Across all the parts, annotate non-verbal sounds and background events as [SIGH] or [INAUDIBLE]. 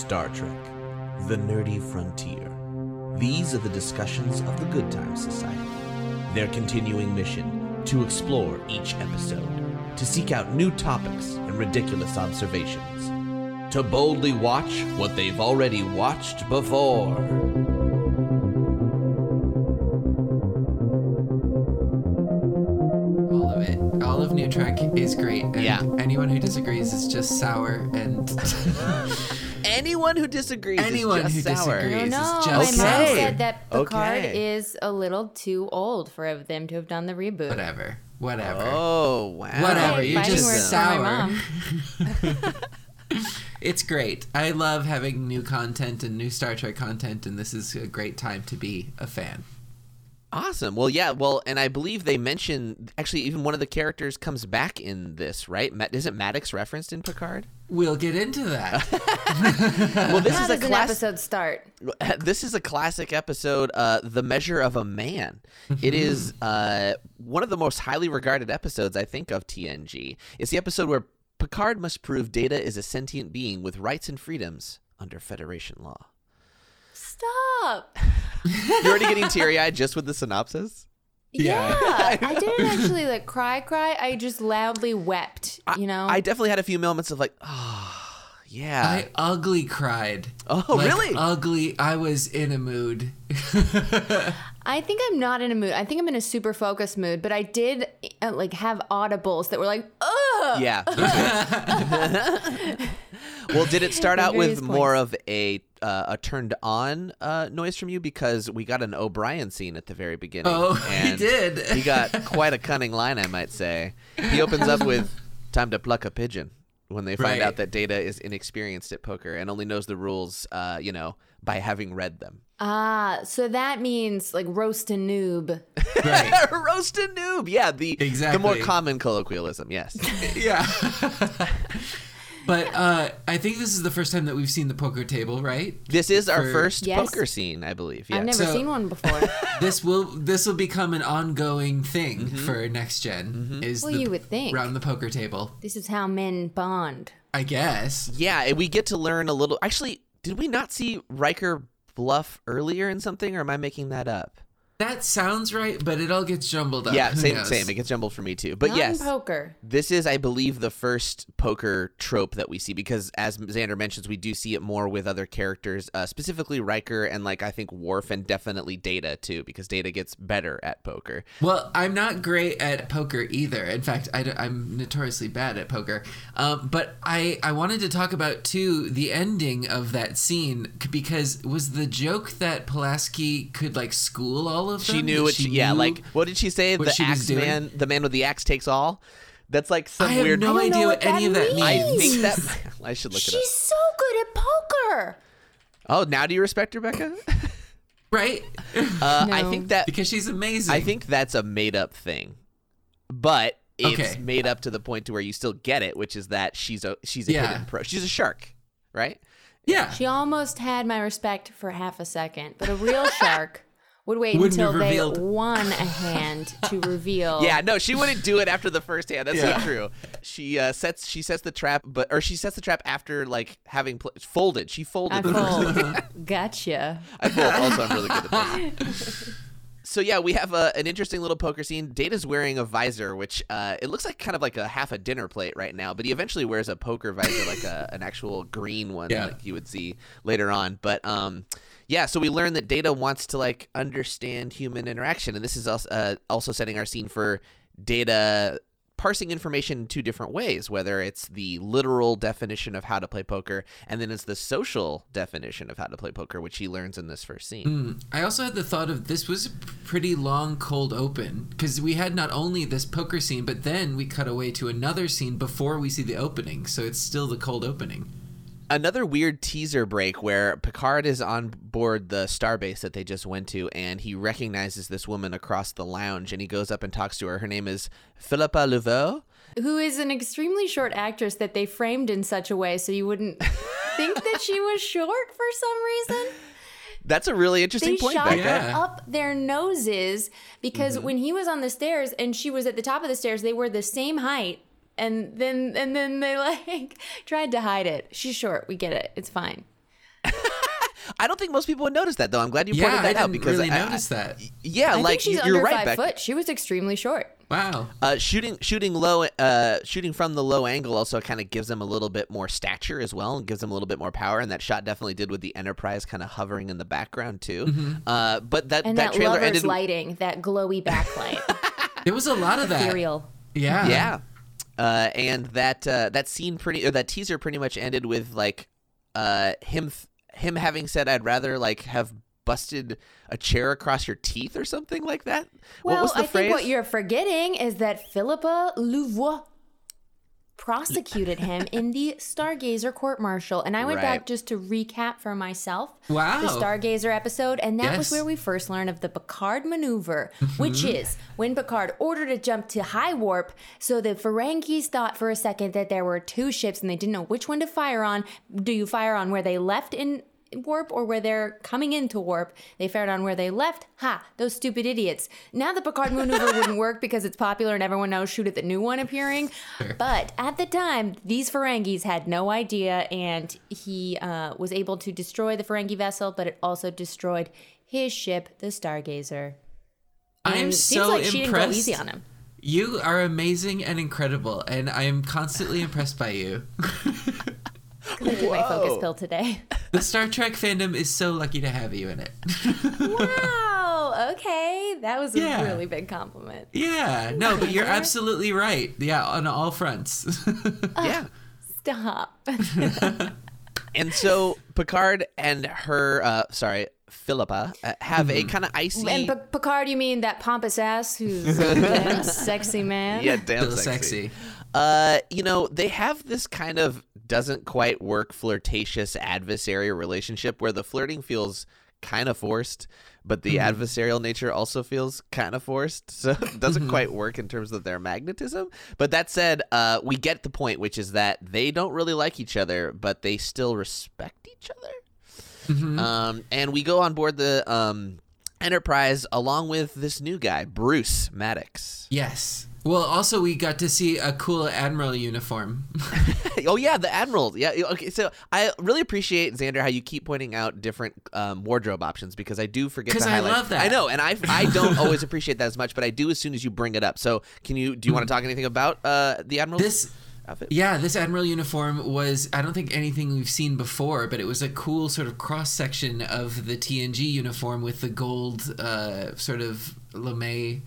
Star Trek The Nerdy Frontier. These are the discussions of the Good Times Society. Their continuing mission to explore each episode, to seek out new topics and ridiculous observations, to boldly watch what they've already watched before. All of it. All of New Trek is great. And Yeah. Anyone who disagrees is just sour and [LAUGHS] [LAUGHS] Anyone who disagrees Anyone is who just sour. disagrees. No, It's no. just My mom said that Picard Okay. is a little too old for them to have done the reboot. whatever. Whatever. Oh, wow. Whatever, you're fighting just words for my sour. [LAUGHS] [LAUGHS] It's great. I love having new content and new Star Trek content, and this is a great time to be a fan. Awesome. Well, yeah. Well, and I believe they mention actually even one of the characters comes back in this, right? Ma- Isn't Maddox referenced in Picard? We'll get into that. [LAUGHS] Well, this How is a does an class- episode start? [LAUGHS] This is a classic episode, uh, "The Measure of a Man." It is [LAUGHS] uh, one of the most highly regarded episodes, I think, of TNG. It's the episode where Picard must prove Data is a sentient being with rights and freedoms under Federation law. Stop. [LAUGHS] You're already getting teary-eyed just with the synopsis. Yeah. Yeah, I [LAUGHS] didn't actually like cry, cry. I just loudly wept. You know, I definitely had a few moments of like, oh, yeah. I ugly cried. oh, Like, really? Ugly. I was in a mood. [LAUGHS] I think I'm not in a mood. I think I'm in a super focused mood. But I did uh, like have audibles that were like, ugh. Yeah. Well, did it start out with Various more of a uh, a turned on uh, noise from you because we got an O'Brien scene at the very beginning? Oh, [LAUGHS] he did. he got quite a cunning line, I might say. He opens up with "Time to pluck a pigeon" when they find Right. out that Data is inexperienced at poker and only knows the rules, uh, you know, by having read them. Ah, so that means like roast a noob. Right. [LAUGHS] Roast a noob, yeah. The exactly. the more common colloquialism, yes. [LAUGHS] yeah. But uh, I think this is the first time that we've seen the poker table, right? This is our For- first Yes. poker scene, I believe. Yeah. I've never So- seen one before. [LAUGHS] This will this will become an ongoing thing for next general Is Well, the, you would think. round the poker table? this is how men bond. I guess. Yeah, and we get to learn a little. Actually, did we not see Riker bluff earlier in something, or am I making that up? That sounds right, but it all gets jumbled up. yeah, same, same. It gets jumbled for me too. But yes, poker. this is, I believe, the first poker trope that we see because, as Xander mentions, we do see it more with other characters, uh, specifically Riker and like I think Worf and definitely Data too, because Data gets better at poker. Well, I'm not great at poker either. In fact, I, am notoriously bad at poker. Um, but I, I wanted to talk about, too, the ending of that scene because was the joke that Pulaski could, like, school all of them? She knew That what she, yeah, knew- like what did she say? what The she axe man, the man with the axe takes all. That's like some I have weird. no I don't know idea what what any of that means. I think that [LAUGHS] I should look it up. She's so good at poker. Oh, now do you respect Rebecca? [LAUGHS] right? Uh, I think that because she's amazing. I think that's a made up thing, but it's Okay. made up to the point to where you still get it, which is that she's a she's a Yeah. hidden pro. She's a shark, right? Yeah. She almost had my respect for half a second, but a real [LAUGHS] shark would wait Wouldn't until they revealed. won a [LAUGHS] hand to reveal. Yeah, no, she wouldn't do it after the first hand. That's Yeah. not true. She uh, sets she sets the trap, but or she sets the trap after like having pl- folded. She folded. I the first hand. fold. gotcha. I fold. Also, I'm really good at this. [LAUGHS] So yeah, we have a, an interesting little poker scene. Data's wearing a visor, which uh, it looks like kind of like a half a dinner plate right now, but he eventually wears a poker visor, like a, an actual green one, Yeah. like you would see later on. But um, yeah, so we learn that Data wants to like understand human interaction, and this is also uh, also setting our scene for Data parsing information in two different ways whether it's the literal definition of how to play poker and then it's the social definition of how to play poker which he learns in this first scene Mm. I also had the thought of this was a pretty long cold open because we had not only this poker scene, but then we cut away to another scene before we see the opening. So it's still the cold opening. Another weird teaser break where Picard is on board the starbase that they just went to, and he recognizes this woman across the lounge, and he goes up and talks to her. Her name is Philippa Louvois. Who is an extremely short actress that they framed in such a way so you wouldn't [LAUGHS] think that she was short for some reason. That's a really interesting They point, shot Becca. Yeah. up their noses because Mm-hmm. when he was on the stairs and she was at the top of the stairs, they were the same height. And then and then they [LAUGHS] like tried to hide it. She's short. We get it. It's fine. [LAUGHS] I don't think most people would notice that though. I'm glad you Yeah, pointed I that didn't out because really I- notice that. Yeah, I like think she's you're under right, five Beck. foot. She was extremely short. Wow. Uh, shooting shooting low, uh, shooting from the low angle also kind of gives them a little bit more stature as well, and gives them a little bit more power. And that shot definitely did with the Enterprise kind of hovering in the background too. Uh, but that And that, that, trailer ended. lighting, that glowy backlight, [LAUGHS] There was a lot of that. ethereal. Yeah. Yeah, uh, and that uh, that scene pretty or that teaser pretty much ended with like uh, him th- him having said, "I'd rather like have." Busted a chair across your teeth or something like that. Well, what was the I phrase? think what you're forgetting is that Philippa Louvois prosecuted him in the Stargazer court martial. And I went Right. back just to recap for myself Wow. the Stargazer episode, and that was where we first learned of the Picard maneuver, mm-hmm. which is when Picard ordered a jump to high warp. So the Ferengis thought for a second that there were two ships and they didn't know which one to fire on. Do you fire on where they left in warp or where they're coming into warp? They fired on where they left. Ha, those stupid idiots. Now the Picard maneuver [LAUGHS] wouldn't work because it's popular and everyone knows shoot at the new one appearing. But at the time, these Ferengis had no idea, and he uh, was able to destroy the Ferengi vessel, but it also destroyed his ship, the Stargazer. I am And it seems so like she didn't go impressed. easy on him. You are amazing and incredible, and I am constantly impressed by you. [LAUGHS] 'Cause I took my focus Whoa. pill today. [LAUGHS] The Star Trek fandom is so lucky to have you in it. wow. Okay, that was a really big compliment. yeah, no, but you're absolutely right. Yeah, on all fronts. [LAUGHS] yeah. Stop. [LAUGHS] And so Picard and her, uh, sorry, Philippa, uh, have a kind of icy. And P- Picard, you mean that pompous ass who's a damn sexy man? yeah, damn sexy. sexy. Uh, you know, they have this kind of doesn't quite work flirtatious adversary relationship where the flirting feels kind of forced, but the adversarial nature also feels kind of forced. [LAUGHS] So it doesn't quite work in terms of their magnetism. But that said, uh, we get the point, which is that they don't really like each other, but they still respect each other. Um, and we go on board the um, Enterprise along with this new guy, Bruce Maddox. Yes. Well, also we got to see a cool admiral uniform. [LAUGHS] oh yeah, the admiral. Yeah. Okay. So I really appreciate Xander how you keep pointing out different um, wardrobe options because I do forget 'Cause to I highlight. love that. I know, and I I don't always appreciate that as much, but I do as soon as you bring it up. So can you do you want to talk anything about uh, the admiral? This outfit? Yeah, this admiral uniform was I don't think anything we've seen before, but it was a cool sort of cross section of the TNG uniform with the gold uh, sort of lame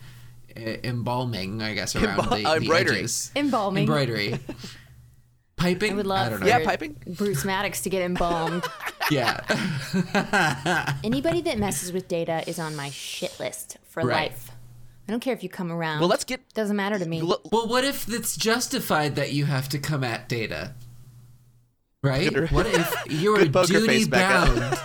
embalming, I guess, around Embal- the, uh, the embroidery. edges. Embalming. Embroidery. [LAUGHS] Piping? I would love don't know. Yeah, piping. Bruce Maddox to get embalmed. [LAUGHS] Yeah. [LAUGHS] Anybody that messes with data is on my shit list for Right. life. I don't care if you come around. Well, let's get. Doesn't matter to me. l- well, what if it's justified that you have to come at data? Right? What if you're Good poker duty bound?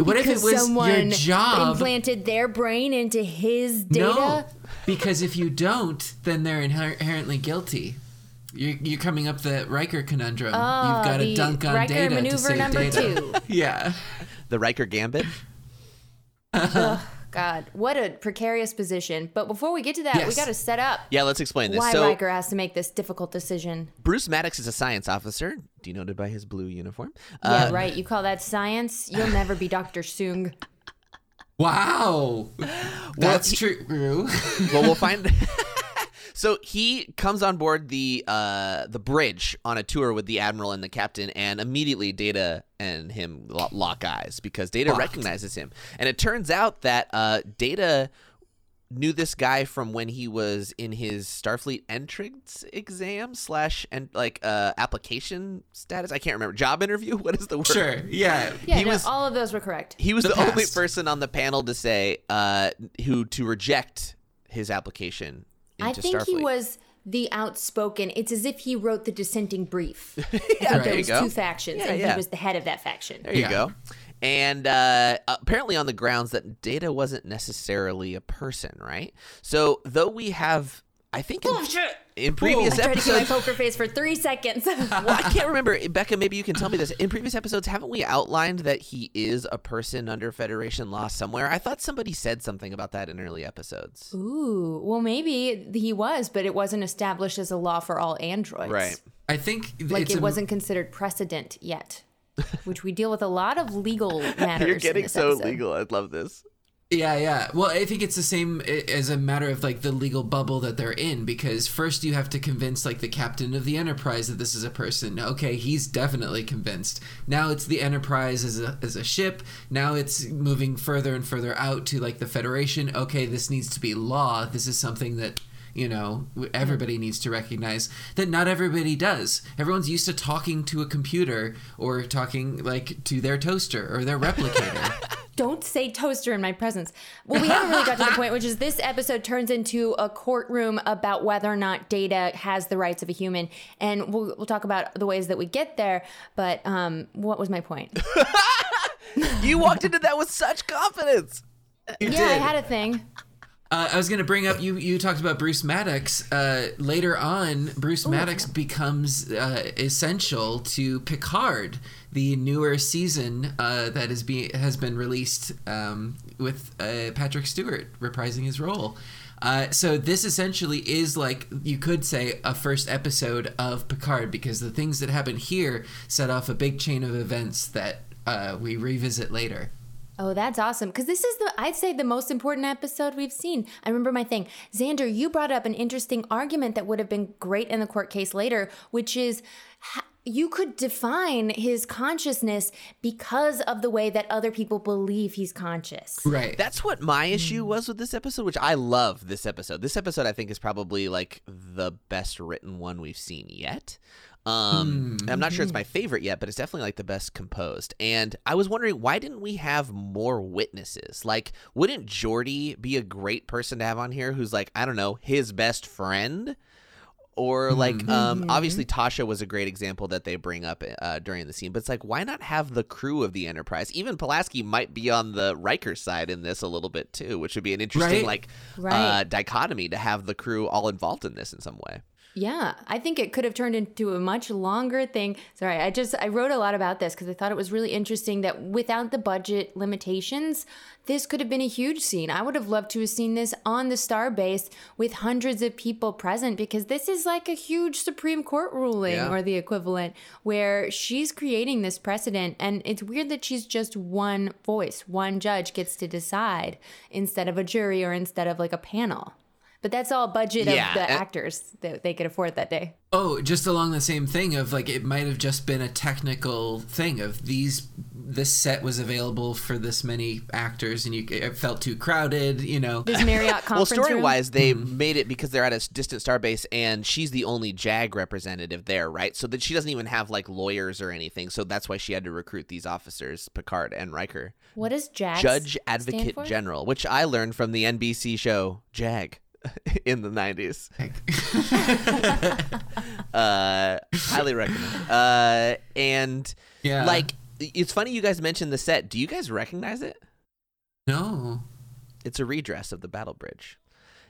What if it was someone your job? implanted their brain into his data. No, because if you don't, then they're inherently guilty. You're, you're coming up the Riker conundrum. Ah, You've got to dunk on Riker data to save number data. two. [LAUGHS] yeah. the Riker Gambit. [LAUGHS] Uh, God, what a precarious position. But before we get to that, we got to set up Yeah, let's explain this. why so Riker has to make this difficult decision. Bruce Maddox is a science officer, denoted by his blue uniform. Yeah, Uh, right. You call that science? You'll never be Dr. Soong. [LAUGHS] Wow. That's true. well, we'll find. [LAUGHS] [LAUGHS] so he comes on board the uh, the bridge on a tour with the admiral and the captain, and immediately Data and him lock eyes because Data Locked. recognizes him, and it turns out that uh, Data knew this guy from when he was in his Starfleet entrance exam slash and like uh, application status. I can't remember job interview. [LAUGHS] What is the word? sure. Yeah. Yeah, He no, was- all of those were correct. He was The the, only person on the panel to say uh, who to reject his application into I think Starfleet. he was the outspoken. It's as if he wrote the dissenting brief. [LAUGHS] yeah, there there was go. two factions, Yeah, and yeah. he was the head of that faction. There you Yeah. go. And uh, apparently, on the grounds that Data wasn't necessarily a person, right? So, though we have, I think, in, in previous I tried to keep my poker face for three seconds. [LAUGHS] well, I can't remember. Becca, maybe you can tell me this. In previous episodes, haven't we outlined that he is a person under Federation law somewhere? I thought somebody said something about that in early episodes. Ooh, well, maybe he was, but it wasn't established as a law for all androids. Right. I think Like it a- wasn't considered precedent yet. [LAUGHS] which we deal with a lot of legal matters. You're in getting this so episode. legal. I love this. Yeah, yeah. Well, I think it's the same eh, as a matter of like the legal bubble that they're in because first you have to convince like the captain of the Enterprise that this is a person. Okay, he's definitely convinced. Now it's the Enterprise as a as a ship. Now it's moving further and further out to like the Federation. Okay, this needs to be law. This is something that you know everybody needs to recognize that not everybody does everyone's used to talking to a computer or talking like to their toaster or their [LAUGHS] replicator Don't say toaster in my presence. Well, we haven't really got to the point, which is this episode turns into a courtroom about whether or not Data has the rights of a human, and we'll, we'll talk about the ways that we get there. But um, what was my point? [LAUGHS] You walked into that with such confidence. You yeah, I had a thing. Uh, I was going to bring up you. You talked about Bruce Maddox. Uh, later on, Bruce Maddox becomes uh, essential to Picard, the newer season uh, that is being has been released um, with uh, Patrick Stewart reprising his role. Uh, so this essentially is like you could say a first episode of Picard because the things that happen here set off a big chain of events that uh, we revisit later. Oh, that's awesome. Because this is the, I'd say, the most important episode we've seen. I remember my thing. Xander, you brought up an interesting argument that would have been great in the court case later, which is you could define his consciousness because of the way that other people believe he's conscious. Right. That's what my issue was with this episode, which I love this episode. This episode I think is probably like the best written one we've seen yet. Um, I'm not sure it's my favorite yet, but it's definitely like the best composed. And I was wondering why didn't we have more witnesses? Like, wouldn't Geordi be a great person to have on here? Who's like, I don't know, his best friend? Or like, um, obviously Tasha was a great example that they bring up uh, during the scene. But it's like, why not have the crew of the Enterprise? Even Pulaski might be on the Riker side in this a little bit too, which would be an interesting Right. like Right. uh, dichotomy to have the crew all involved in this in some way. Yeah, I think it could have turned into a much longer thing. Sorry, I just I wrote a lot about this because I thought it was really interesting that without the budget limitations, this could have been a huge scene. I would have loved to have seen this on the star base with hundreds of people present because this is like a huge Supreme Court ruling Yeah. or the equivalent where she's creating this precedent and it's weird that she's just one voice, one judge gets to decide instead of a jury or instead of like a panel. But that's all budget Yeah, of the and- actors that they could afford that day. Oh, just along the same thing of like it might have just been a technical thing of these this set was available for this many actors and you it felt too crowded, you know. This Marriott conference Well, conference story-wise they hmm. made it because they're at a distant starbase, and she's the only JAG representative there, right? So that she doesn't even have like lawyers or anything. So that's why she had to recruit these officers, Picard and Riker. what does JAG Judge stand Advocate for? General, which I learned from the NBC show JAG [LAUGHS] in the 90s. [LAUGHS] [LAUGHS] uh, highly recommend. Uh, and Yeah. like, it's funny you guys mentioned the set. Do you guys recognize it? no. It's a redress of the battle bridge.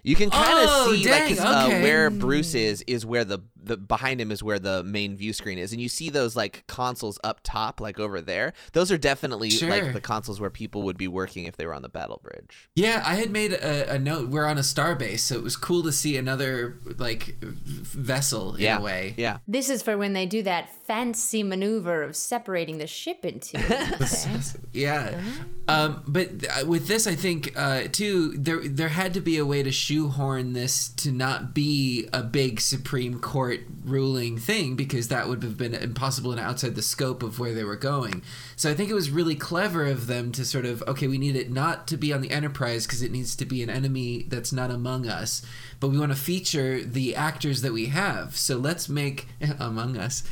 You can kind of Oh, see dang, like 'cause, uh, where Bruce is is where the the behind him is where the main view screen is, and you see those like consoles up top, like over there. Those are definitely Sure. like the consoles where people would be working if they were on the battle bridge. Yeah, I had made a, a note. We're on a star base, so it was cool to see another like vessel in yeah, a way. yeah. This is for when they do that fancy maneuver of separating the ship into okay? [LAUGHS] Yeah, um, but uh, with this, I think uh, too there there had to be a way to shoehorn this to not be a big Supreme Court ruling thing because that would have been impossible and outside the scope of where they were going. So I think it was really clever of them to sort of okay, we need it not to be on the Enterprise because it needs to be an enemy that's not among us, but we want to feature the actors that we have. So let's make [LAUGHS] among us.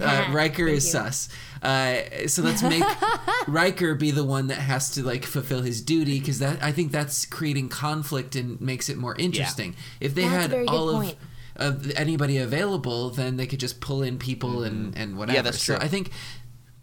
Uh, Riker is you. sus. Uh, so let's make [LAUGHS] Riker be the one that has to like fulfill his duty because that I think that's creating conflict and makes it more interesting. If they That's a had very all of, point. of anybody available, then they could just pull in people and mm-hmm. and whatever. Yeah, that's So true. I think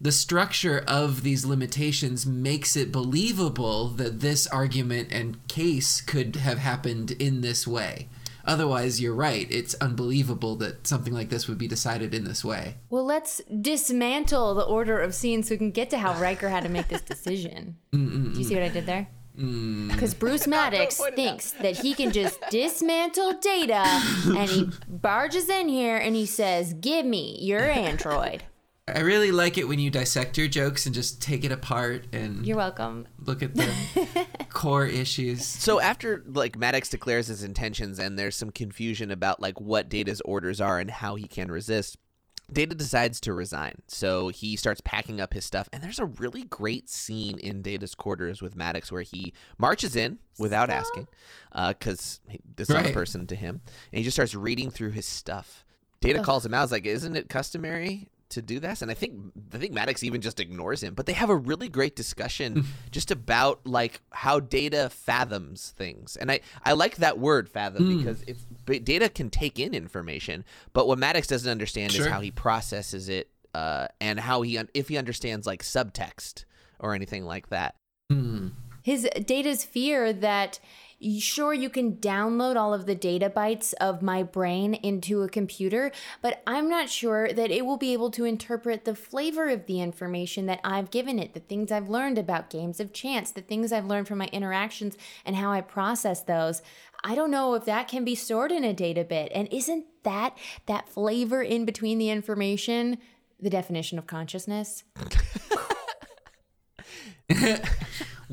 the structure of these limitations makes it believable that this argument and case could have happened in this way. Otherwise, you're right. It's unbelievable that something like this would be decided in this way. Well, let's dismantle the order of scenes so we can get to how Riker had to make this decision. [LAUGHS] Do you see what I did there? Mm. Because Bruce [LAUGHS] Maddox thinks that he can just [LAUGHS] dismantle data and he barges in here and he says, Give me your [LAUGHS] android. I really like it when you dissect your jokes and just take it apart and You're welcome. look at the core issues. So after like Maddox declares his intentions and there's some confusion about like what Data's orders are and how he can resist, Data decides to resign. So he starts packing up his stuff and there's a really great scene in Data's quarters with Maddox where he marches in without asking uh, because this is not a person to him and he just starts reading through his stuff. Data calls him out. Is like, isn't it customary to do this? And I think I think Maddox even just ignores him. But they have a really great discussion [LAUGHS] just about like how Data fathoms things. And I I like that word fathom because it's Data can take in information, but what Maddox doesn't understand is how he processes it uh, and how he if he understands like subtext or anything like that. His data's fear that y- sure you can download all of the data bytes of my brain into a computer, but I'm not sure that it will be able to interpret the flavor of the information that I've given it, the things I've learned about games of chance, the things I've learned from my interactions and how I process those. I don't know if that can be stored in a data bit. And isn't that that flavor in between the information the definition of consciousness? [LAUGHS]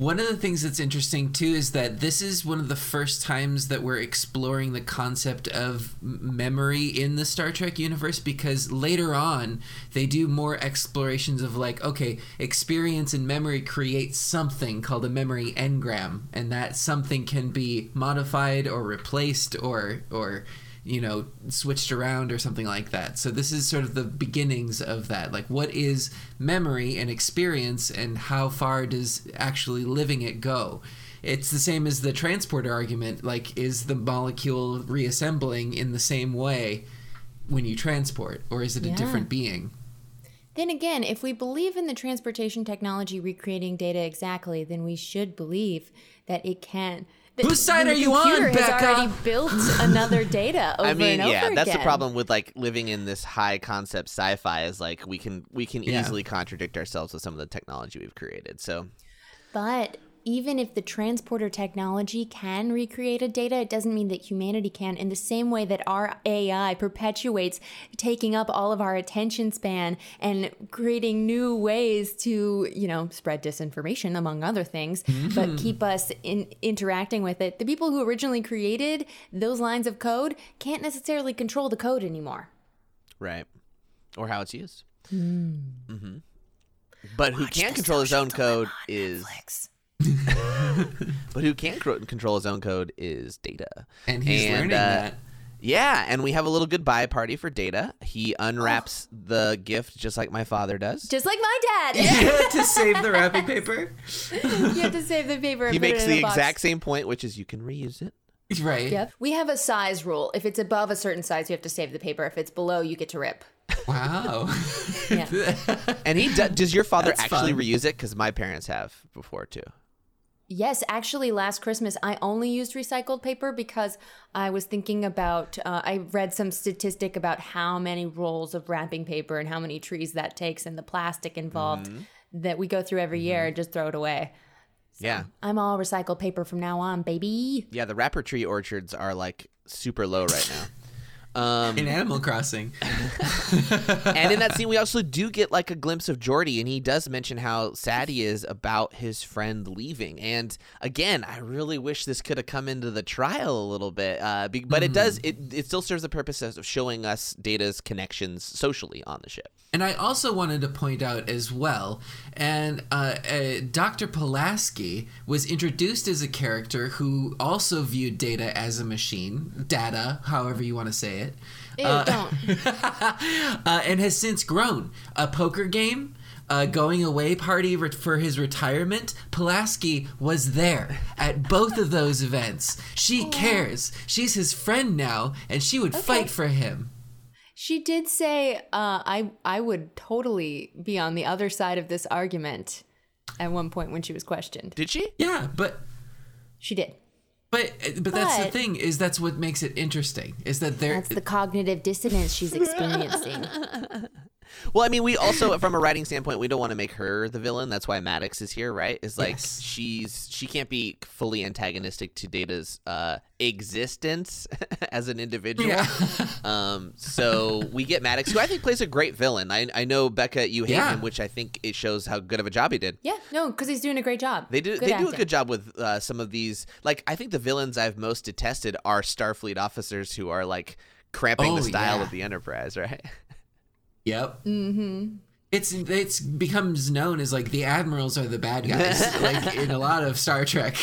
One of the things that's interesting too is that this is one of the first times that we're exploring the concept of memory in the Star Trek universe because later on they do more explorations of like, okay, experience and memory create something called a memory engram, and that something can be modified or replaced or or you know switched around or something like that. So this is sort of the beginnings of that. Like what is memory and experience and how far does actually living it go? It's the same as the transporter argument like is the molecule reassembling in the same way when you transport or is it a different being? Then again, if we believe in the transportation technology recreating data exactly, then we should believe that it can. That Whose side are you on, computer has Becca? already built another [LAUGHS] data over I mean, and over yeah, that's the problem with like living in this high concept sci-fi is like we can we can Yeah. easily contradict ourselves with some of the technology we've created. So But even if the transporter technology can recreate a data, it doesn't mean that humanity can. In the same way that our AI perpetuates taking up all of our attention span and creating new ways to, you know, spread disinformation among other things, but keep us in interacting with it. The people who originally created those lines of code can't necessarily control the code anymore. right, or how it's used. hmm But who can control his own code is Netflix. [LAUGHS] but who can cro- control his own code is Data. and he's And, learning uh, that Yeah, and we have a little goodbye party for Data. He unwraps Oh. the gift just like my father does. Just like my dad. [LAUGHS] Yeah, [LAUGHS] to save the wrapping paper you have to save the paper. and he put it makes in a the box. exact same point, which is you can reuse it. right Yep. We have a size rule. If it's above a certain size, you have to save the paper. If it's below, you get to rip. wow Yeah. And he do- does. Your father That's actually fun. reuse it? Because my parents have before too. Yes, actually, last Christmas I only used recycled paper because I was thinking about. Uh, I read some statistic about how many rolls of wrapping paper and how many trees that takes and the plastic involved that we go through every year and just throw it away. Yeah, I'm all recycled paper from now on, baby. yeah. The wrapper tree orchards are like super low right now. Um, in animal crossing [LAUGHS] and in that scene, we also do get like a glimpse of Geordi, and he does mention how sad he is about his friend leaving. And again, I really wish this could have come into the trial a little bit, uh, be- but it does. It it still serves the purpose of showing us Data's connections socially on the ship. And I also wanted to point out as well, and uh, uh, Dr. Pulaski was introduced as a character who also viewed Data as a machine, data, however you want to say it, Ew, don't. [LAUGHS] uh, and has since grown. A poker game, a going away party re- for his retirement. Pulaski was there at both of those events. She cares. She's his friend now, and she would fight for him. She did say, uh, "I I would totally be on the other side of this argument." At one point, when she was questioned, Did she? Yeah, but she did. But but that's the thing is that's what makes it interesting is that there That's the cognitive dissonance she's [LAUGHS] experiencing. Well, I mean, we also, from a writing standpoint, we don't want to make her the villain. That's why Maddox is here, right? Is like Yes. she's she can't be fully antagonistic to Data's uh, existence [LAUGHS] as an individual. Yeah. [LAUGHS] Um, so we get Maddox, who I think plays a great villain. I I know Becca, you hate Yeah. him, which I think it shows how good of a job he did. Yeah, no, because he's doing a great job. They do. Good they do a good job with uh, some of these. Like, I think the villains I've most detested are Starfleet officers who are like cramping the Oh, style yeah. of the Enterprise, [LAUGHS] right? Yep. Mm-hmm. It's it's becomes known as like the admirals are the bad guys, [LAUGHS] like in a lot of Star Trek.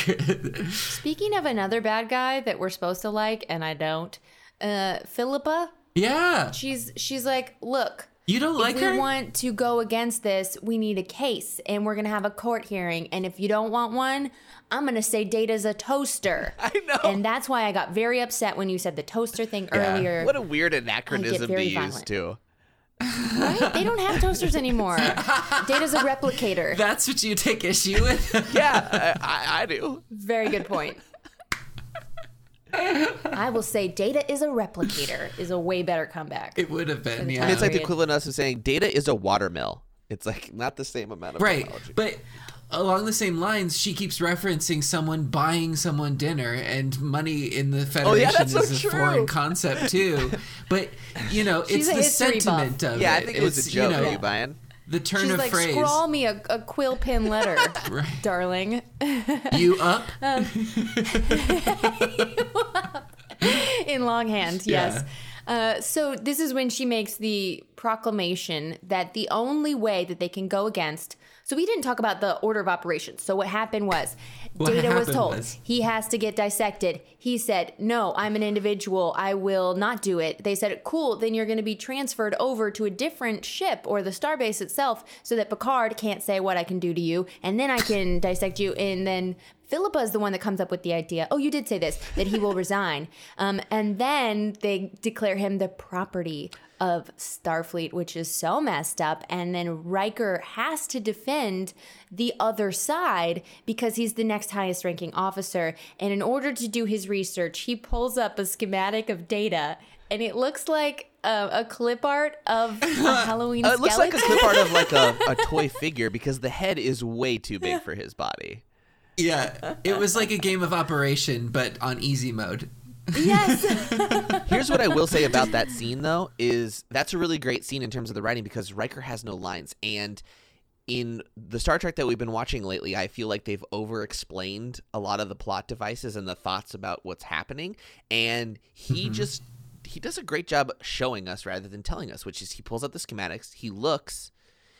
Speaking of another bad guy that we're supposed to like, and I don't, uh, Philippa. yeah, She's she's like, look, you don't like if we her. want to go against this, we need a case, and we're gonna have a court hearing. And if you don't want one, I'm gonna say Data's a toaster. [LAUGHS] I know. And that's why I got very upset when you said the toaster thing earlier. What a weird anachronism to very use violent. too. Right? They don't have toasters [LAUGHS] anymore. Data's a replicator. That's what you take issue with. [LAUGHS] Yeah, I, I do. Very good point. [LAUGHS] I will say Data is a replicator is a way better comeback. it would have been, the yeah. I mean, it's like the Period. equivalent of us saying data is a watermill. It's like not the same amount of right, technology. but along the same lines, she keeps referencing someone buying someone dinner, and money in the Federation Oh, yeah, that's so is a true. foreign concept too. [LAUGHS] But you know, She's it's the history buff. sentiment of yeah, I it. think it was It's, a joke. You know, Are you buying? the turn She's of like, phrase. scrawl me a, a quill pen letter, [LAUGHS] darling. You up? [LAUGHS] Um, in longhand, yes. Uh, so this is when she makes the proclamation that the only way that they can go against. So we didn't talk about the order of operations. So what happened was, What Data was told was- he has to get dissected. He said, "No, I'm an individual. I will not do it." They said, "Cool, then you're going to be transferred over to a different ship or the starbase itself, so that Picard can't say what I can do to you, and then I can dissect you." And then Philippa is the one that comes up with the idea. Oh, you did say this that he will [LAUGHS] resign, um, and then they declare him the property of Starfleet, which is so messed up. And then Riker has to defend the other side because he's the next highest ranking officer. And in order to do his research, he pulls up a schematic of data, and it looks like uh, a clip art of a [LAUGHS] Halloween Uh, it looks like a skeleton. clip art of like a, a toy figure because the head is way too big [LAUGHS] for his body. Yeah, it was like a game of Operation, but on easy mode. yes. [LAUGHS] Here's what I will say about that scene, though, is that's a really great scene in terms of the writing because Riker has no lines. And in the Star Trek that we've been watching lately, I feel like they've over explained a lot of the plot devices and the thoughts about what's happening. And he mm-hmm. just, he does a great job showing us rather than telling us, which is he pulls out the schematics, he looks,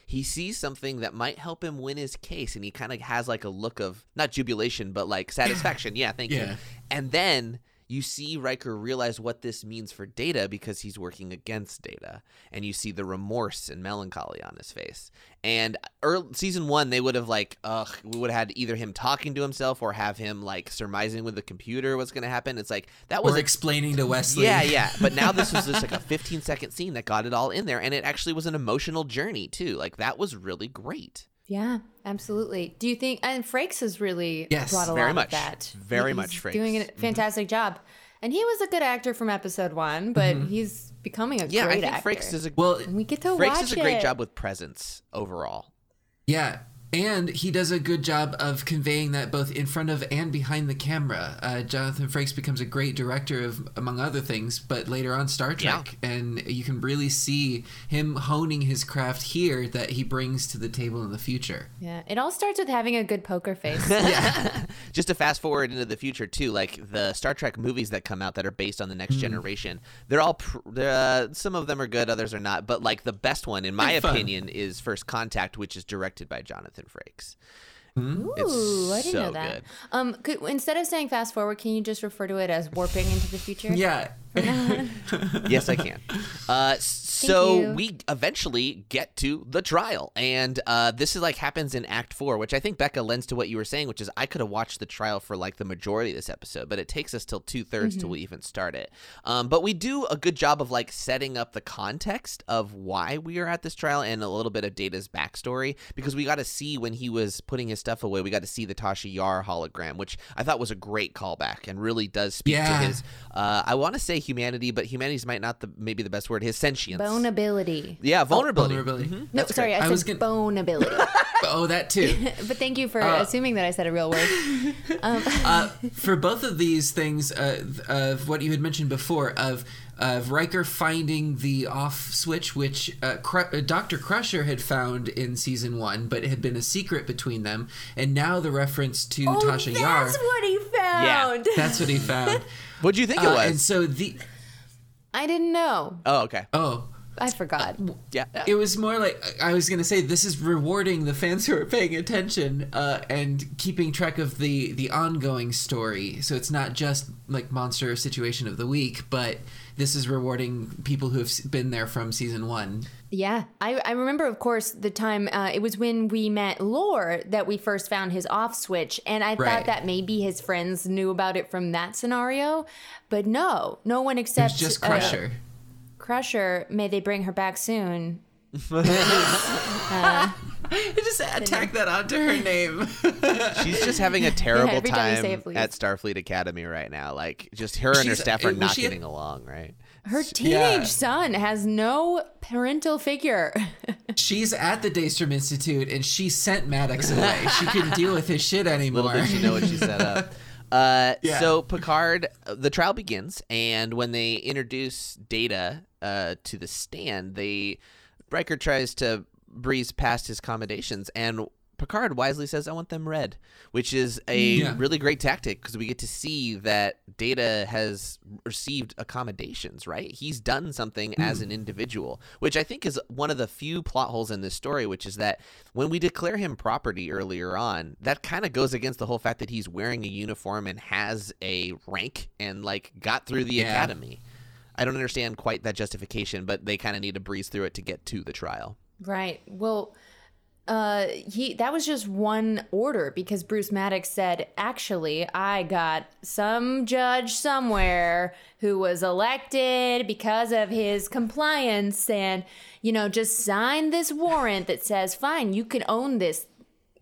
he sees something that might help him win his case and he kind of has like a look of not jubilation but like satisfaction [LAUGHS] yeah thank Yeah. you and then you see Riker realize what this means for Data because he's working against Data, and you see the remorse and melancholy on his face. And early, season one, they would have like, ugh, we would have had either him talking to himself or have him like surmising with the computer what's going to happen. It's like that was Or explaining to Wesley. yeah, yeah. [LAUGHS] But now this was just like a 15 second scene that got it all in there, and it actually was an emotional journey too. Like that was really great. Yeah, absolutely. Do you think and Frakes has really Yes, brought a very lot much. of that. Very He's much Frakes. doing a mm-hmm. fantastic job. And he was a good actor from episode one, but mm-hmm. he's becoming a Yeah, great I think actor. Frakes does a Well, And we get to Frakes watch does a great it. job with presence overall. Yeah, and he does a good job of conveying that both in front of and behind the camera. Uh, Jonathan Frakes becomes a great director of, among other things, but later on Star Trek, and you can really see him honing his craft here that he brings to the table in the future. Yeah, it all starts with having a good poker face. [LAUGHS] [LAUGHS] Just to fast forward into the future too, like the Star Trek movies that come out that are based on the next generation, they're all pr- they're, uh, some of them are good, others are not. But like the best one, in my opinion, is First Contact, which is directed by Jonathan Frakes. Ooh, I didn't so know that. good. Um, could, instead of saying fast forward, can you just refer to it as warping into the future? Yeah, [LAUGHS] yes, I can. Uh, so we eventually get to the trial, and uh, this is like happens in Act Four, which I think Becca lends to what you were saying, which is I could have watched the trial for like the majority of this episode, but it takes us till two thirds till we even start it. Um, but we do a good job of like setting up the context of why we are at this trial and a little bit of Data's backstory because we got to see when he was putting his stuff away, we got to see the Tasha Yar hologram, which I thought was a great callback and really does speak Yeah. to his. Uh, I want to say humanity, but humanity's might not the maybe the best word. His sentience. Boneability. yeah, vulnerability. vulnerability. Mhm. No, sorry, I, I said was gonna- boneability. [LAUGHS] Oh, that too. [LAUGHS] but thank you for Uh, assuming that I said a real word. [LAUGHS] uh, for both of these things, uh, of what you had mentioned before, of of Riker finding the off switch, which uh, Cru- uh, Doctor Crusher had found in season one, but it had been a secret between them, and now the reference to oh, Tasha that's Yar. That's what he found. Yeah, That's what he found. What do you think it Uh, was? and so the I didn't know. oh, okay. oh. I forgot. Yeah. It was more like I was gonna say this is rewarding the fans who are paying attention uh, and keeping track of the the ongoing story. So it's not just like monster situation of the week, but this is rewarding people who have been there from season one. Yeah, I, I remember, of course, the time uh, it was when we met Lore that we first found his off switch, and I Right. thought that maybe his friends knew about it from that scenario, but no, no one except It's just uh, Crusher. Crusher. May they bring her back soon. [LAUGHS] just attack that onto her name. [LAUGHS] She's just having a [LAUGHS] terrible every time time it, at Starfleet Academy right now. Like, just her and her staff uh, are not she- getting along, right? Her teenage Yeah. son has no parental figure. [LAUGHS] She's at the Daystrom Institute and she sent Maddox away. She couldn't deal with his shit anymore. [LAUGHS] Little did she know what she set up. Uh, [LAUGHS] Yeah. So Picard, uh, the trial begins, and when they introduce Data uh, to the stand, they Riker tries to breeze past his accommodations, and Picard wisely says, "I want them red," which is a Yeah. really great tactic because we get to see that Data has received accommodations. Right, he's done something hmm. as an individual, which I think is one of the few plot holes in this story. Which is that when we declare him property earlier on, that kind of goes against the whole fact that he's wearing a uniform and has a rank and like got through the Yeah. academy. I don't understand quite that justification, but they kind of need to breeze through it to get to the trial. Right. Well, uh, he that was just one order because Bruce Maddox said, "Actually, I got some judge somewhere who was elected because of his compliance, and you know, just sign this warrant that says, fine, you can own this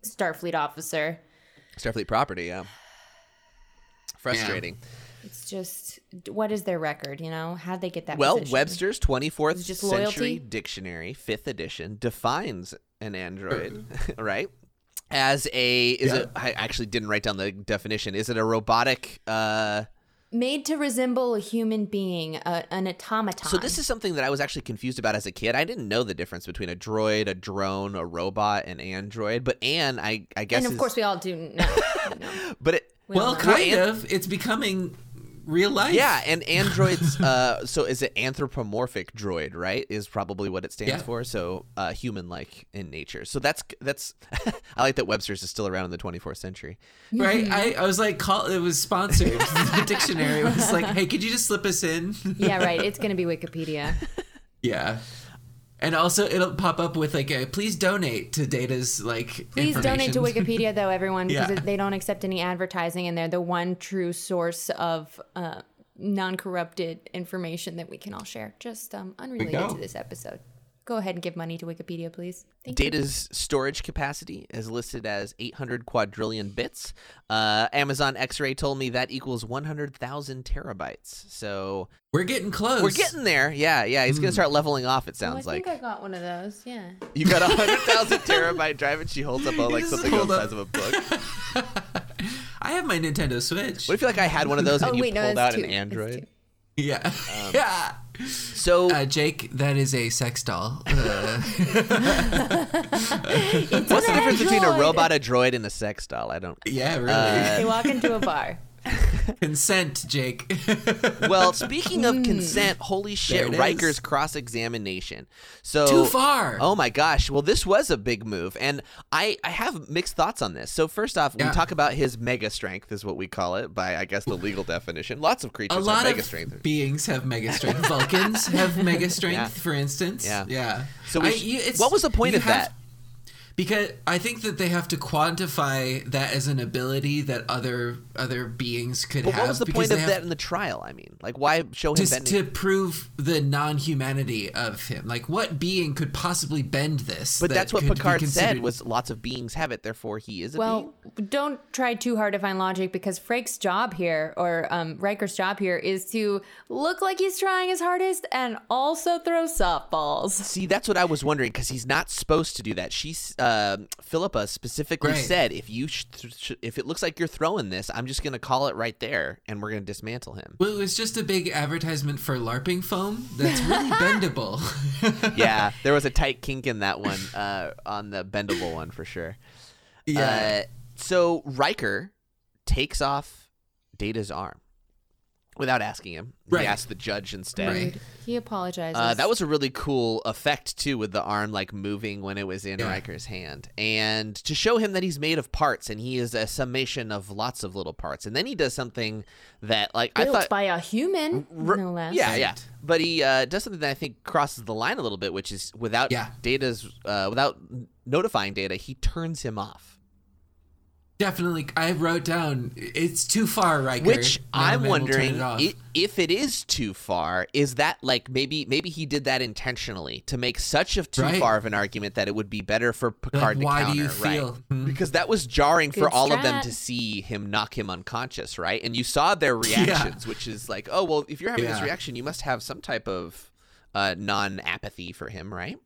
Starfleet officer." Starfleet property, yeah. Frustrating. It's just what is their record? You know, how'd they get that? Well, position? Webster's 24th Century? Dictionary, 5th edition, defines an android, [LAUGHS] right? As a is Yeah. it I actually didn't write down the definition. Is it a robotic uh made to resemble a human being, a, an automaton. So this is something that I was actually confused about as a kid. I didn't know the difference between a droid, a drone, a robot, and android. But Anne, I I guess and of is- course we all do know. [LAUGHS] you know. but it well, kind Well, of. It's becoming real life. Yeah, and androids. uh, [LAUGHS] so is it anthropomorphic droid? Right, is probably what it stands Yeah. for. So uh, human-like in nature. So that's that's. [LAUGHS] I like that Webster's is still around in the 24th century. Right? I, I was like, call. It was sponsored. [LAUGHS] the dictionary was like, hey, could you just slip us in? yeah, right. It's going to be Wikipedia. yeah. And also, it'll pop up with like, a, please donate to Data's like. Please donate to. [LAUGHS] Wikipedia, though, everyone, because Yeah. they don't accept any advertising, and they're the one true source of uh, non-corrupted information that we can all share. Just um, unrelated to this episode. Go ahead and give money to Wikipedia, please. Thank you. Data's storage capacity is listed as 800 quadrillion bits. Uh, Amazon X-ray told me that equals 100,000 terabytes. So We're getting close. we're getting there. Yeah, yeah. He's gonna start leveling off. It Oh, I sounds like I think I got one of those. Yeah. you got [LAUGHS] a 100,000 terabyte drive, and she holds up a, like something the size of a book. [LAUGHS] I have my Nintendo Switch. What if you like I had one of those and Oh, you wait, pulled that's out two. an Android? yeah. Um, [LAUGHS] yeah. So Uh, Jake, that is a sex doll. Uh, what's the difference between a robot, a droid, and a sex doll? I don't. yeah, really. Uh, They walk into a bar. [LAUGHS] Consent, Jake. [LAUGHS] Well, speaking of hmm. consent, holy shit. Riker's cross examination. So Too far. Oh my gosh. Well, this was a big move, and I I have mixed thoughts on this. So first off, Yeah. we talk about his mega strength, is what we call it by I guess the legal [LAUGHS] definition. Lots of creatures a lot have mega of strength. beings have mega strength. Vulcans have mega strength, Yeah. for instance. Yeah. Yeah. So we I- you- it's- what was the point of have- that? Because I think that they have to quantify that as an ability that other other beings could But have. what was the point of have- that in the trial? I mean, like, why show him Just bending? to prove the non-humanity of him. Like, what being could possibly bend this? but that that's what Picard said was lots of beings have it, therefore he is a being. Well, don't try too hard to find logic because Frake's job here, or um, Riker's job here, is to look like he's trying his hardest and also throw softballs. See, that's what I was wondering because he's not supposed to do that. She's uh, Philippa specifically Right. said if you sh- sh- if it looks like you're throwing this, I'm just gonna call it right there, and we're gonna dismantle him. Well, it was just a big advertisement for LARPing foam that's really [LAUGHS] bendable. [LAUGHS] yeah, [LAUGHS] there was a tight kink in that one uh, on the bendable one for sure. yeah. Uh, so Riker takes off Data's arm without asking him. Right. He asked the judge instead. Right. He apologizes. Uh, that was a really cool effect too, with the arm like moving when it was in Yeah. Riker's hand, and to show him that he's made of parts and he is a summation of lots of little parts. And then he does something that, like, I built thought, by a human, R- no less. yeah, yeah. But he uh, does something that I think crosses the line a little bit, which is without Yeah. Data's, uh, without notifying Data, he turns him off. Definitely, I wrote down it's too far, Riker. Which I'm Man, we'll turn wondering it if it is too far, is that like maybe maybe he did that intentionally to make such a too Right. far of an argument that it would be better for Picard Like, why to do counter, you right? feel? Hmm. Because that was jarring for Good all of them to see him knock him unconscious, right? And you saw their [LAUGHS] reactions, which is like, oh well, if you're having this reaction, you must have some type of uh, non-apathy for him, right?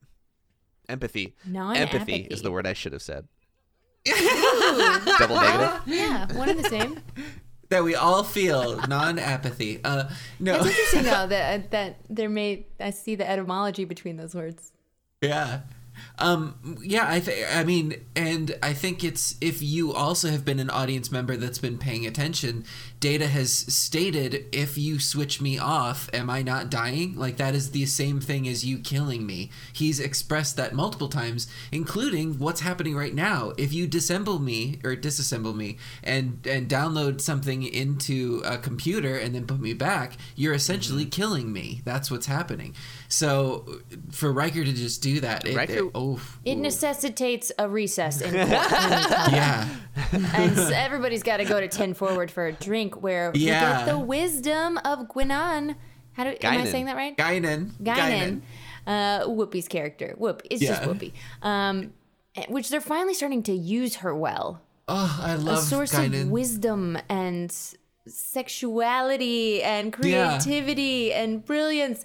Empathy. Non-apathy. Empathy is the word I should have said. Double negative. Yeah, one and the same. that we all feel non-apathy. Uh, no, It's interesting though that that there may I see the etymology between those words. yeah, um, yeah. I th- I mean, and I think it's if you also have been an audience member that's been paying attention. Data has stated, if you switch me off, am I not dying? Like that is the same thing as you killing me. He's expressed that multiple times, including what's happening right now. If you disassemble me or disassemble me and and download something into a computer and then put me back, you're essentially killing me. That's what's happening. So for Riker to just do that, it, Riker- it- oh, It ooh. necessitates a recess in [LAUGHS] yeah. and so everybody's got to go to 10 forward for a drink where we Yeah. get the wisdom of Gwinan. How do am I saying that right? Guinan. Guinan. Uh, Whoopi's character. Whoop. It's just Yeah. Whoopi. Um, which they're finally starting to use her well. Oh, I A love A source Guinan. of wisdom and sexuality and Yeah. creativity and brilliance.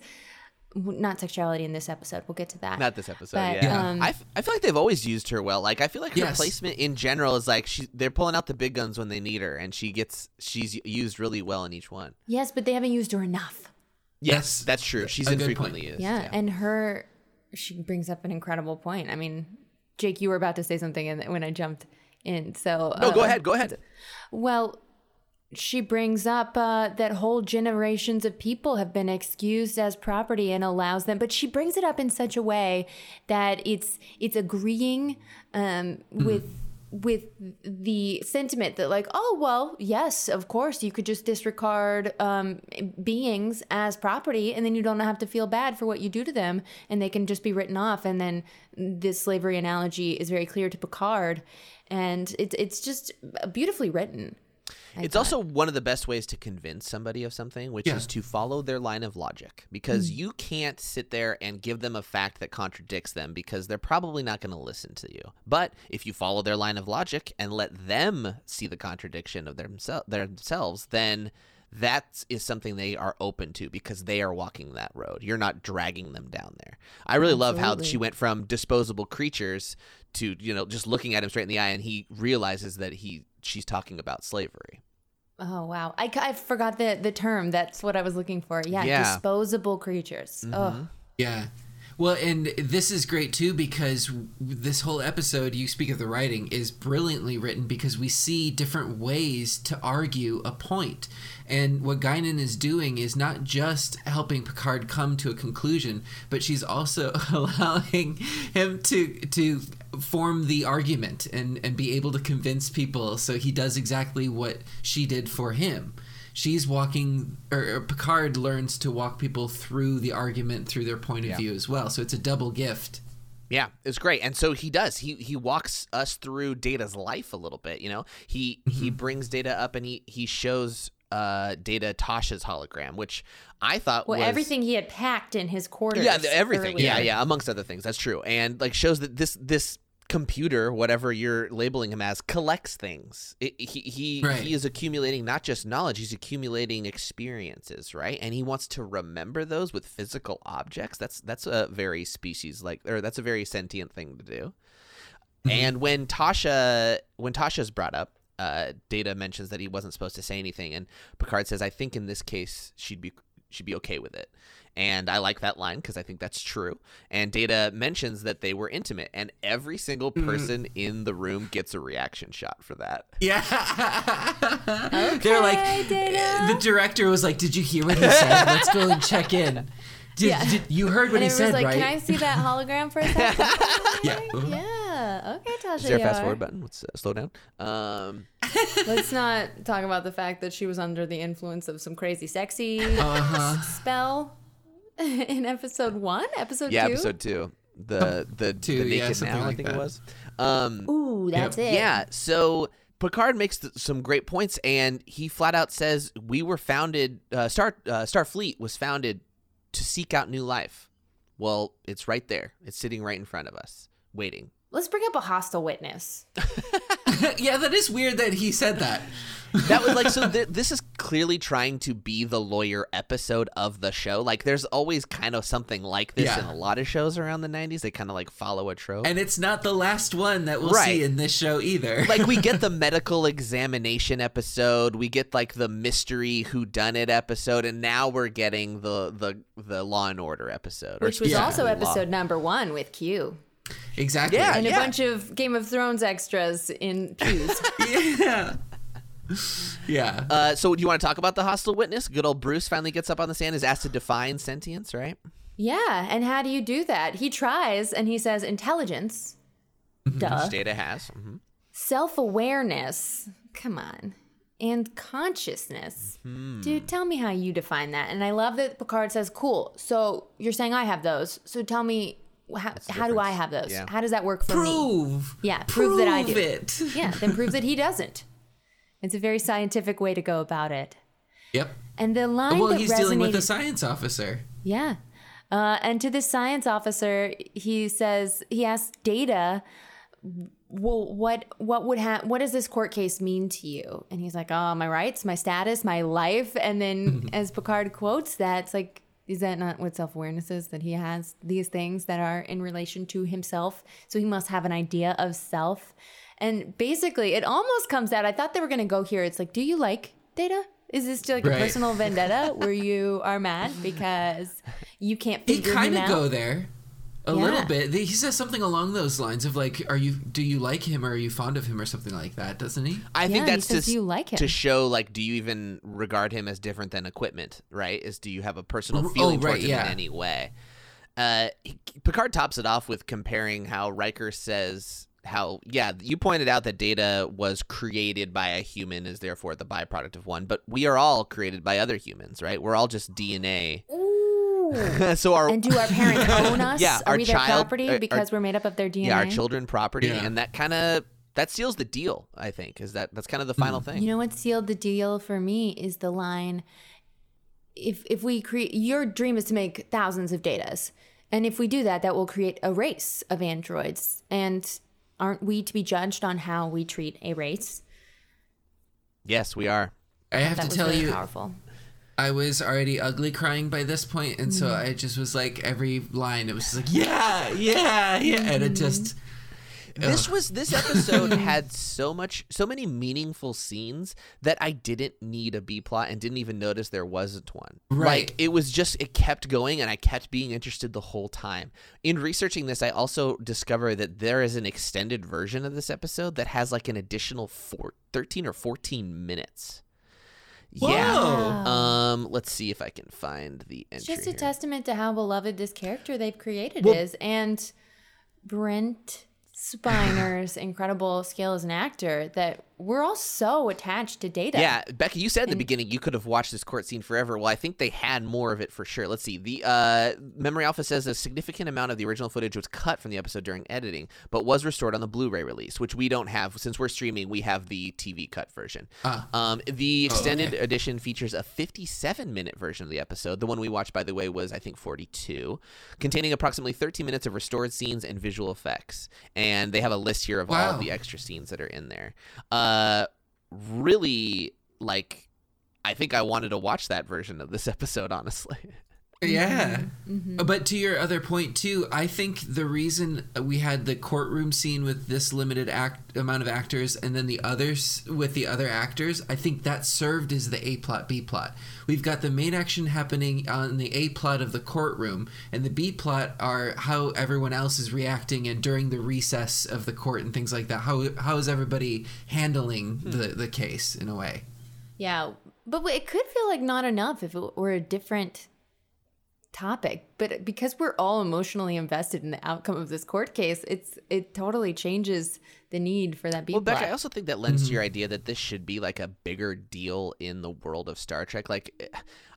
W- Not sexuality in this episode. We'll get to that. Not this episode, But, yeah. um, I, f- I feel like they've always used her well. Like I feel like her Yes. placement in general is like she they're pulling out the big guns when they need her, and she gets she's used really well in each one. yes, but they haven't used her enough. Yes, That's that's true. She's a infrequently point. used. Yeah, and her, she brings up an incredible point. I mean, Jake, you were about to say something and when I jumped in. So no, go uh, ahead, go ahead. Well, she brings up uh, that whole generations of people have been excused as property and allows them, but she brings it up in such a way that it's it's agreeing um, with with the sentiment that like oh well yes of course you could just disregard um, beings as property and then you don't have to feel bad for what you do to them and they can just be written off. And then this slavery analogy is very clear to Picard and it's it's just beautifully written I It's thought. also one of the best ways to convince somebody of something, which Yeah. is to follow their line of logic. Because mm. you can't sit there and give them a fact that contradicts them because they're probably not going to listen to you. But if you follow their line of logic and let them see the contradiction of themsel- themselves, then that is something they are open to because they are walking that road. You're not dragging them down there. I really love how she went from disposable creatures to, you know, just looking at him straight in the eye and he realizes that he she's talking about slavery. Oh wow! I, I forgot the the term. That's what I was looking for. Yeah, Yeah. disposable creatures. Oh, Yeah. Well, and this is great too because this whole episode, you speak of the writing, is brilliantly written because we see different ways to argue a point. And what Guinan is doing is not just helping Picard come to a conclusion, but she's also [LAUGHS] allowing him to to form the argument and, and be able to convince people so he does exactly what she did for him she's walking or, or Picard learns to walk people through the argument through their point of Yeah. view as well. So it's a double gift. Yeah, it's great. And so he does. He he walks us through Data's life a little bit, you know. He he brings Data up and he he shows uh Data Tasha's hologram, which I thought Well, was everything he had packed in his quarters. Yeah, everything. earlier. Yeah, yeah, amongst other things. That's true. And like shows that this this computer, whatever you're labeling him as, collects things. It, he he Right. he is accumulating not just knowledge, he's accumulating experiences, right? And he wants to remember those with physical objects. That's that's a very species like or that's a very sentient thing to do. And when Tasha when Tasha's brought up, uh, Data mentions that he wasn't supposed to say anything, and Picard says, "I think in this case she'd be she'd be okay with it." And I like that line because I think that's true. And Data mentions that they were intimate, and every single person in the room gets a reaction shot for that. Yeah. [LAUGHS] They're like, Data. the director was like, "Did you hear what he said? Let's go and check in." [LAUGHS] Did, Yeah. did- you heard what And he it was said, like, right? can I see that hologram for a second? [LAUGHS] Yeah. yeah. Okay, Tasha. Is there a fast forward button? Let's uh, slow down. Um, Let's not talk about the fact that she was under the influence of some crazy sexy Uh-huh. spell [LAUGHS] in episode one, episode yeah, two. episode two, the the, two, the yeah, naked something now, I think that. it was. Um, Ooh, that's it. Yeah. So Picard makes th- some great points, and he flat out says we were founded. Uh, Star uh, Starfleet was founded to seek out new life. Well, it's right there. It's sitting right in front of us, waiting. Let's bring up a hostile witness. [LAUGHS] yeah, that is weird that he said that. That was like so. Th- this is clearly trying to be the lawyer episode of the show. Like, there's always kind of something like this Yeah. in a lot of shows around the '90s. They kind of like follow a trope. And it's not the last one that we'll Right. see in this show either. [LAUGHS] like we get the [LAUGHS] medical examination episode, we get like the mystery who done it episode, and now we're getting the the the Law and Order episode, Which was Yeah. also Law. episode number one with Q. exactly. Yeah. And a bunch of Game of Thrones extras in pews. [LAUGHS] yeah. [LAUGHS] Yeah. Uh, so do you want to talk about the hostile witness? Good old Bruce finally gets up on the stand, is asked to define sentience, right? yeah, and how do you do that? He tries and he says intelligence. Duh. Which Data has. hmm Self awareness. Come on. And consciousness. Dude, tell me how you define that. And I love that Picard says, cool. So you're saying I have those. So tell me, how, how do I have those? Yeah. How does that work for me? prove. Yeah, prove that I Prove do. it. Yeah, then prove that he doesn't. [LAUGHS] It's a very scientific way to go about it. Yep. And the line Well, that he's resonated, dealing with a science officer. yeah. Uh, and to the science officer, he says he asks Data, "Well, what what would ha- what does this court case mean to you?" And he's like, "Oh, my rights, my status, my life." And then, [LAUGHS] as Picard quotes that, it's like, is that not what self awareness is? That he has these things that are in relation to himself, so he must have an idea of self. And basically, it almost comes out. I thought they were going to go here. It's like, do you like Data? Is this like a personal [LAUGHS] vendetta where you are mad because you can't He figure kind him of go there a Yeah. little bit. He says something along those lines of like, "Are you? Do you like him? or Are you fond of him? Or something like that, doesn't he? I Yeah, think that's says to, you like him. to show like, do you even regard him as different than equipment? Right? Is do you have a personal feeling oh, right, towards him yeah. in any way? Uh, he- Picard tops it off with comparing how Riker says how yeah you pointed out that Data was created by a human is therefore the byproduct of one, but we are all created by other humans, right? We're all just DNA. Ooh. [LAUGHS] so our And do our parents [LAUGHS] own us? Yeah, are our we their child- property uh, our- because we're made up of their DNA? yeah our children property, Yeah. and that kind of that seals the deal. I think is that that's kind of the final thing. You know what sealed the deal for me is the line if if we create your dream is to make thousands of datas. And if we do that, that will create a race of androids. And aren't we to be judged on how we treat a race? yes, we are. I have That to tell really you, powerful. I was already ugly crying by this point, and so Mm-hmm. I just was like, every line, it was just like, yeah, yeah, yeah, and it just. This was this episode [LAUGHS] had so much so many meaningful scenes that I didn't need a B plot and didn't even notice there wasn't one. Right. Like it was just it kept going and I kept being interested the whole time. In researching this, I also discovered that there is an extended version of this episode that has like an additional four, 13 or 14 minutes. Yeah. Um let's see if I can find the It's entry. just a here. testament to how beloved this character they've created Well- is. And Brent Spiner's incredible skill as an actor that we're all so attached to data. Yeah, Becky, you said in the beginning you could have watched this court scene forever. Well, I think they had more of it for sure. Let's see. The uh, Memory Alpha says a significant amount of the original footage was cut from the episode during editing, but was restored on the Blu-ray release, which we don't have since we're streaming. We have the TV cut version. Um, the extended edition features a 57-minute version of the episode. The one we watched, by the way, was I think 42, containing approximately 13 minutes of restored scenes and visual effects. And they have a list here of all of the extra scenes that are in there. Uh, Uh, really like I think I wanted to watch that version of this episode honestly. [LAUGHS] Yeah. Mm-hmm. Mm-hmm. But to your other point too, I think the reason we had the courtroom scene with this limited act amount of actors and then the others with the other actors, I think that served as the A plot B plot. We've got the main action happening on the A plot of the courtroom and the B plot are how everyone else is reacting and during the recess of the court and things like that. How how is everybody handling hmm. the the case in a way? Yeah, but it could feel like not enough if it were a different topic. But because we're all emotionally invested in the outcome of this court case, it's it totally changes the need for that B Well, plot. Becca, I also think that lends to your mm-hmm. idea that this should be like a bigger deal in the world of Star Trek. Like,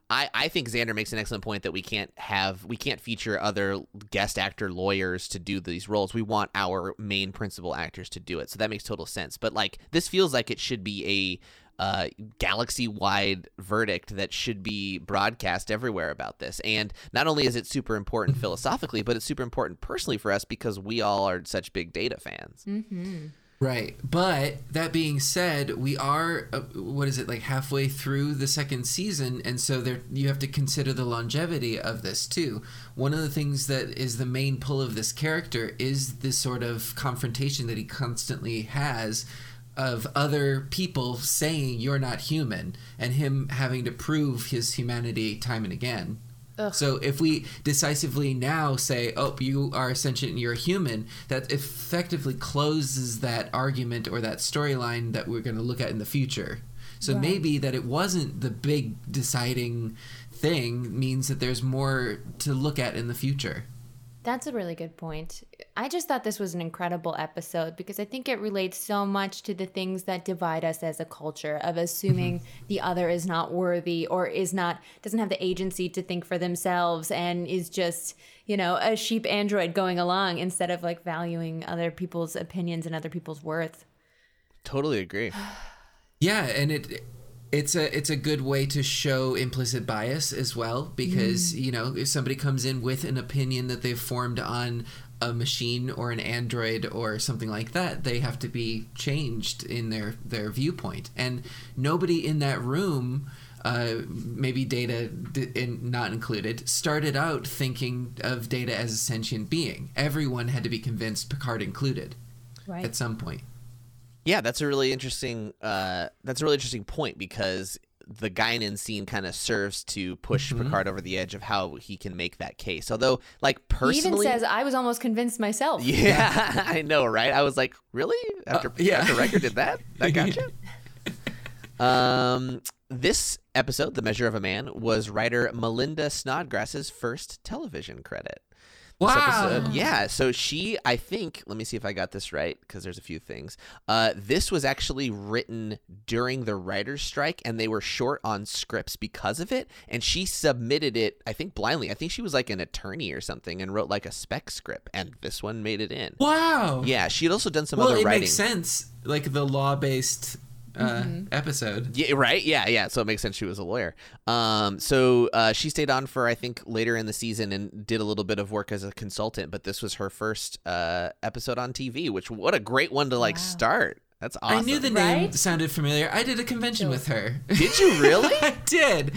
I, I think Xander makes an excellent point that we can't have we can't feature other guest actor lawyers to do these roles. We want our main principal actors to do it. So that makes total sense. But like, this feels like it should be a uh, galaxy-wide verdict that should be broadcast everywhere about this. And not only is it super important [LAUGHS] philosophically, but it's super important personally for us because we all are such big data fans. Right. But that being said, we are uh, what is it like halfway through the second season and so there you have to consider the longevity of this too. One of the things that is the main pull of this character is this sort of confrontation that he constantly has of other people saying you're not human and him having to prove his humanity time and again. So if we decisively now say, "Oh, you are sentient, and you're a human," that effectively closes that argument or that storyline that we're going to look at in the future. So Right. maybe that it wasn't the big deciding thing means that there's more to look at in the future. That's a really good point. I just thought this was an incredible episode because I think it relates so much to the things that divide us as a culture of assuming mm-hmm. the other is not worthy or is not doesn't have the agency to think for themselves and is just, you know, a sheep android going along instead of like valuing other people's opinions and other people's worth. Totally agree. [SIGHS] Yeah, and it it's a it's a good way to show implicit bias as well because you know if somebody comes in with an opinion that they've formed on a machine or an android or something like that they have to be changed in their their viewpoint. And nobody in that room uh, maybe data d- in, not included started out thinking of data as a sentient being. Everyone had to be convinced picard included Right. at some point Yeah, that's a really interesting. Uh, that's a really interesting point because the Guinan scene kind of serves to push Picard over the edge of how he can make that case. Although, like he even personally, says I was almost convinced myself. yeah, [LAUGHS] I know, right? I was like, really? After yeah. after Riker did that, [LAUGHS] that gotcha. um, this episode, "The Measure of a Man," was writer Melinda Snodgrass's first television credit. Wow. yeah. So she, I think, let me see if I got this right because there's a few things. Uh, this was actually written during the writer's strike, and they were short on scripts because of it. And she submitted it, I think, blindly. I think she was like an attorney or something and wrote like a spec script, and this one made it in. wow Yeah, she had also done some well, other it writing. makes sense, like the law-based uh, episode. Yeah, right. Yeah, yeah. So it makes sense she was a lawyer. Um, so uh, she stayed on for I think later in the season and did a little bit of work as a consultant. But this was her first uh, episode on TV, which what a great one to like Wow. start. That's awesome. I knew the name Right? sounded familiar. I did a convention with her. [LAUGHS] Did you really? [LAUGHS] I did.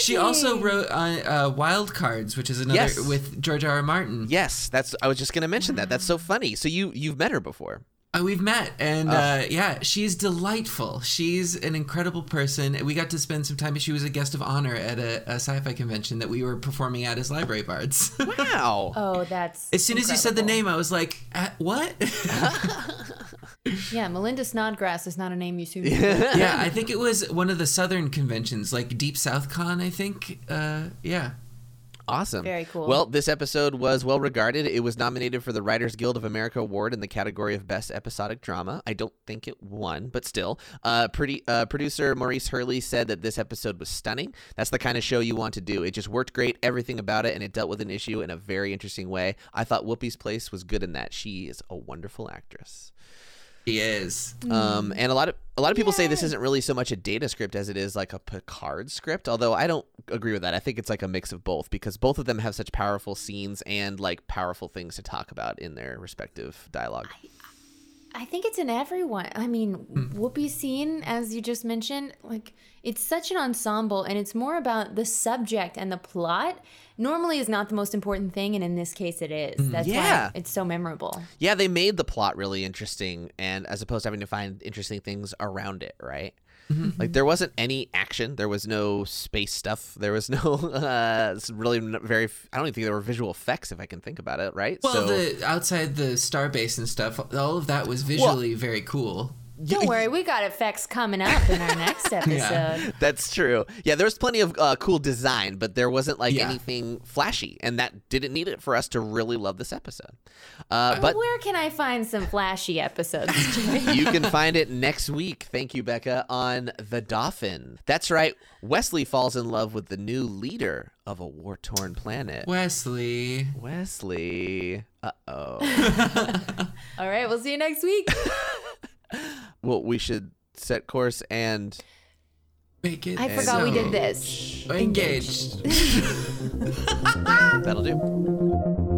She also wrote on uh, Wild Cards, which is another Yes. with George R. R. Martin. yes. That's. I was just gonna mention that. That's so funny. So you you've met her before. Uh, we've met, and Oh. uh, yeah, she's delightful. She's an incredible person. We got to spend some time. She was a guest of honor at a, a sci-fi convention that we were performing at as library bards. [LAUGHS] Wow. Oh, that's as soon as you said the name, I was like, "Uh, "What?" [LAUGHS] Yeah, Melinda Snodgrass is not a name you soon. [LAUGHS] yeah, I think it was one of the southern conventions, like Deep South Con. I think. Uh, yeah. Awesome. Very cool. Well, this episode was well regarded. It was nominated for the Writers Guild of America Award in the category of Best Episodic Drama. I don't think it won, but still. Uh, pretty, uh, producer Maurice Hurley said that this episode was stunning. That's the kind of show you want to do. It just worked great, everything about it, and it dealt with an issue in a very interesting way. I thought Whoopi's place was good in that. She is a wonderful actress. He is. Um, and a lot of a lot of people say this isn't really so much a data script as it is like a Picard script. Although I don't agree with that. I think it's like a mix of both because both of them have such powerful scenes and like powerful things to talk about in their respective dialogue. I think it's in everyone. I mean, Hmm. Whoopi's scene, as you just mentioned, like it's such an ensemble, and it's more about the subject and the plot. Normally, is not the most important thing, and in this case, it is. That's Hmm. Yeah. why it's so memorable. Yeah, they made the plot really interesting, and as opposed to having to find interesting things around it, right? Like there wasn't any action. There was no space stuff. There was no [LAUGHS] uh, it's really very. I don't even think there were visual effects, if I can think about it. Right? Well, so the outside the starbase and stuff, all of that was visually very cool. Don't worry, we got effects coming up in our next [LAUGHS] episode. yeah, That's true. Yeah, there was plenty of uh, cool design, but there wasn't like Yeah. anything flashy, and that didn't need it for us to really love this episode. Uh, but Where can I find some flashy episodes, [LAUGHS] you can find it next week. Thank you, Becca, on The Dauphin. That's right. Wesley falls in love with the new leader of a war torn planet. Wesley. Wesley. Uh oh. [LAUGHS] All right, we'll see you next week well, we should set course and make it. I forgot we did this. Engaged. Engaged. [LAUGHS] That'll do.